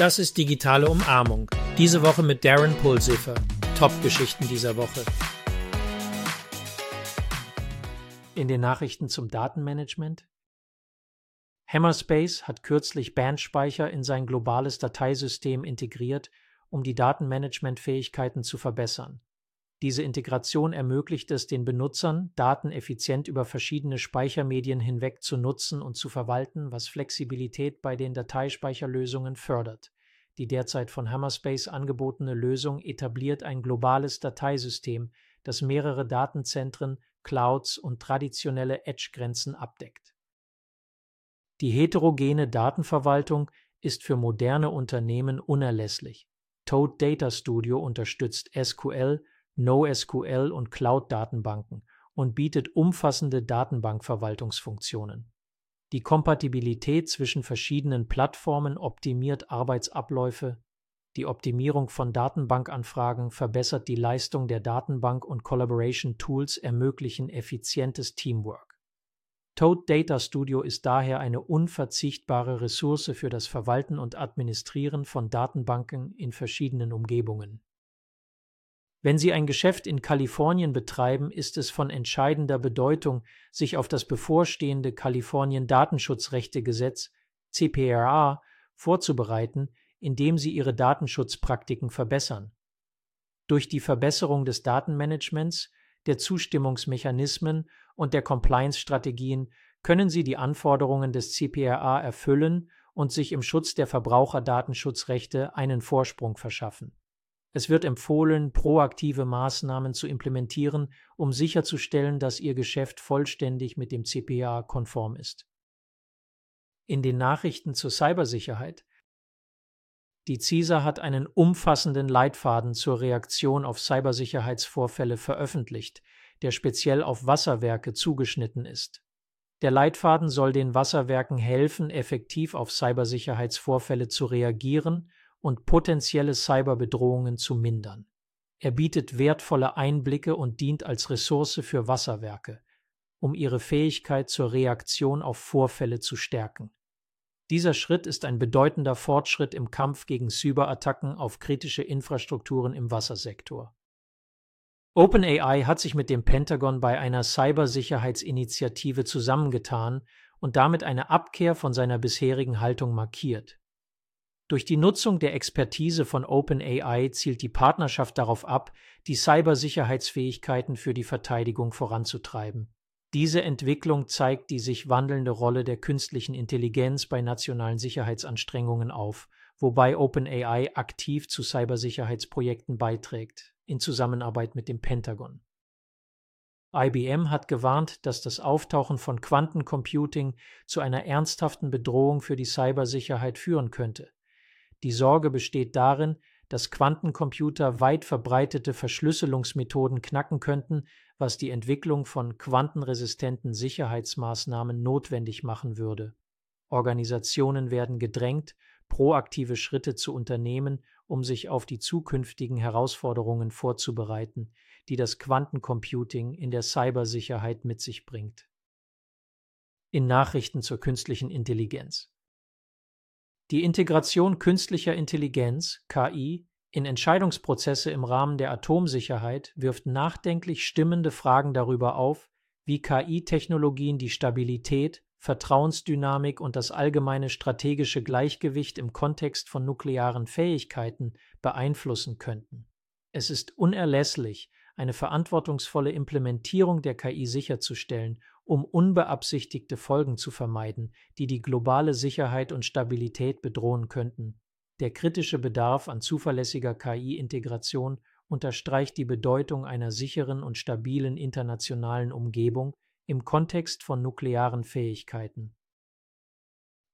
Das ist digitale Umarmung. Diese Woche mit Darren Pulsiffer. Top-Geschichten dieser Woche. In den Nachrichten zum Datenmanagement. Hammerspace hat kürzlich Bandspeicher in sein globales Dateisystem integriert, um die Datenmanagementfähigkeiten zu verbessern. Diese Integration ermöglicht es den Benutzern, Daten effizient über verschiedene Speichermedien hinweg zu nutzen und zu verwalten, was Flexibilität bei den Dateispeicherlösungen fördert. Die derzeit von Hammerspace angebotene Lösung etabliert ein globales Dateisystem, das mehrere Datenzentren, Clouds und traditionelle Edge-Grenzen abdeckt. Die heterogene Datenverwaltung ist für moderne Unternehmen unerlässlich. Toad Data Studio unterstützt SQL, NoSQL und Cloud-Datenbanken und bietet umfassende Datenbankverwaltungsfunktionen. Die Kompatibilität zwischen verschiedenen Plattformen optimiert Arbeitsabläufe, die Optimierung von Datenbankanfragen verbessert die Leistung der Datenbank und Collaboration Tools ermöglichen effizientes Teamwork. Toad Data Studio ist daher eine unverzichtbare Ressource für das Verwalten und Administrieren von Datenbanken in verschiedenen Umgebungen. Wenn Sie ein Geschäft in Kalifornien betreiben, ist es von entscheidender Bedeutung, sich auf das bevorstehende Kalifornien Datenschutzrechtegesetz CPRA vorzubereiten, indem Sie Ihre Datenschutzpraktiken verbessern. Durch die Verbesserung des Datenmanagements, der Zustimmungsmechanismen und der Compliance-Strategien können Sie die Anforderungen des CPRA erfüllen und sich im Schutz der Verbraucherdatenschutzrechte einen Vorsprung verschaffen. Es wird empfohlen, proaktive Maßnahmen zu implementieren, um sicherzustellen, dass Ihr Geschäft vollständig mit dem CPA konform ist. In den Nachrichten zur Cybersicherheit die CISA hat einen umfassenden Leitfaden zur Reaktion auf Cybersicherheitsvorfälle veröffentlicht, der speziell auf Wasserwerke zugeschnitten ist. Der Leitfaden soll den Wasserwerken helfen, effektiv auf Cybersicherheitsvorfälle zu reagieren und potenzielle Cyberbedrohungen zu mindern. Er bietet wertvolle Einblicke und dient als Ressource für Wasserwerke, um ihre Fähigkeit zur Reaktion auf Vorfälle zu stärken. Dieser Schritt ist ein bedeutender Fortschritt im Kampf gegen Cyberattacken auf kritische Infrastrukturen im Wassersektor. OpenAI hat sich mit dem Pentagon bei einer Cybersicherheitsinitiative zusammengetan und damit eine Abkehr von seiner bisherigen Haltung markiert. Durch die Nutzung der Expertise von OpenAI zielt die Partnerschaft darauf ab, die Cybersicherheitsfähigkeiten für die Verteidigung voranzutreiben. Diese Entwicklung zeigt die sich wandelnde Rolle der künstlichen Intelligenz bei nationalen Sicherheitsanstrengungen auf, wobei OpenAI aktiv zu Cybersicherheitsprojekten beiträgt, in Zusammenarbeit mit dem Pentagon. IBM hat gewarnt, dass das Auftauchen von Quantencomputing zu einer ernsthaften Bedrohung für die Cybersicherheit führen könnte. Die Sorge besteht darin, dass Quantencomputer weit verbreitete Verschlüsselungsmethoden knacken könnten, was die Entwicklung von quantenresistenten Sicherheitsmaßnahmen notwendig machen würde. Organisationen werden gedrängt, proaktive Schritte zu unternehmen, um sich auf die zukünftigen Herausforderungen vorzubereiten, die das Quantencomputing in der Cybersicherheit mit sich bringt. In Nachrichten zur künstlichen Intelligenz. Die Integration künstlicher Intelligenz (KI) in Entscheidungsprozesse im Rahmen der Atomsicherheit wirft nachdenklich stimmende Fragen darüber auf, wie KI-Technologien die Stabilität, Vertrauensdynamik und das allgemeine strategische Gleichgewicht im Kontext von nuklearen Fähigkeiten beeinflussen könnten. Es ist unerlässlich, eine verantwortungsvolle Implementierung der KI sicherzustellen um unbeabsichtigte Folgen zu vermeiden, die die globale Sicherheit und Stabilität bedrohen könnten. Der kritische Bedarf an zuverlässiger KI-Integration unterstreicht die Bedeutung einer sicheren und stabilen internationalen Umgebung im Kontext von nuklearen Fähigkeiten.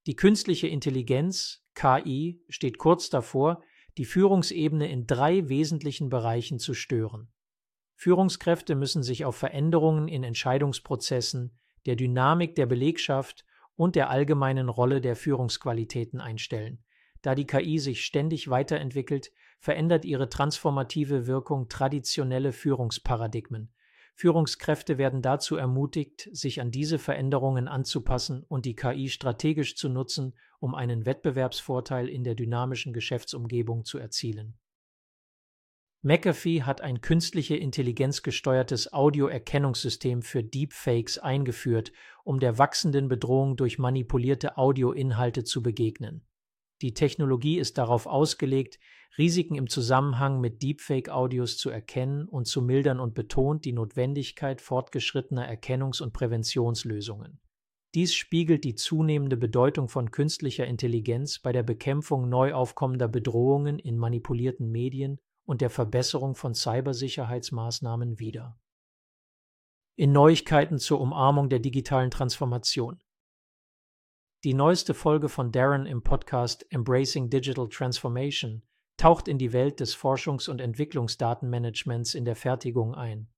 Die künstliche Intelligenz KI steht kurz davor, die Führungsebene in drei wesentlichen Bereichen zu stören. Führungskräfte müssen sich auf Veränderungen in Entscheidungsprozessen, der Dynamik der Belegschaft und der allgemeinen Rolle der Führungsqualitäten einstellen. Da die KI sich ständig weiterentwickelt, verändert ihre transformative Wirkung traditionelle Führungsparadigmen. Führungskräfte werden dazu ermutigt, sich an diese Veränderungen anzupassen und die KI strategisch zu nutzen, um einen Wettbewerbsvorteil in der dynamischen Geschäftsumgebung zu erzielen. McAfee hat ein künstliche Intelligenz gesteuertes Audioerkennungssystem für Deepfakes eingeführt, um der wachsenden Bedrohung durch manipulierte Audioinhalte zu begegnen. Die Technologie ist darauf ausgelegt, Risiken im Zusammenhang mit Deepfake-Audios zu erkennen und zu mildern und betont die Notwendigkeit fortgeschrittener Erkennungs- und Präventionslösungen. Dies spiegelt die zunehmende Bedeutung von künstlicher Intelligenz bei der Bekämpfung neu aufkommender Bedrohungen in manipulierten Medien und der Verbesserung von Cybersicherheitsmaßnahmen wider. In Neuigkeiten zur Umarmung der digitalen Transformation. Die neueste Folge von Darren im Podcast Embracing Digital Transformation taucht in die Welt des Forschungs- und Entwicklungsdatenmanagements in der Fertigung ein.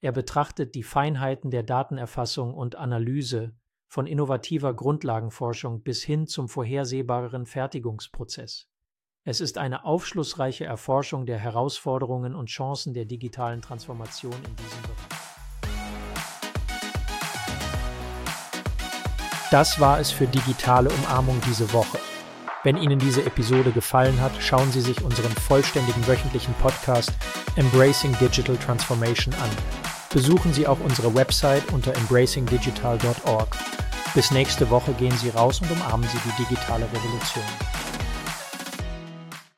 Er betrachtet die Feinheiten der Datenerfassung und Analyse von innovativer Grundlagenforschung bis hin zum vorhersehbareren Fertigungsprozess. Es ist eine aufschlussreiche Erforschung der Herausforderungen und Chancen der digitalen Transformation in diesem Bereich. Das war es für digitale Umarmung diese Woche. Wenn Ihnen diese Episode gefallen hat, schauen Sie sich unseren vollständigen wöchentlichen Podcast Embracing Digital Transformation an. Besuchen Sie auch unsere Website unter embracingdigital.org. Bis nächste Woche gehen Sie raus und umarmen Sie die digitale Revolution.